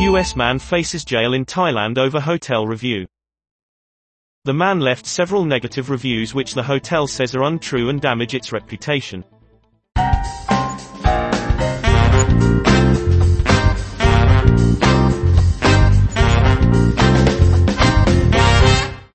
U.S. man faces jail in Thailand over hotel review. The man left several negative reviews which the hotel says are untrue and damage its reputation.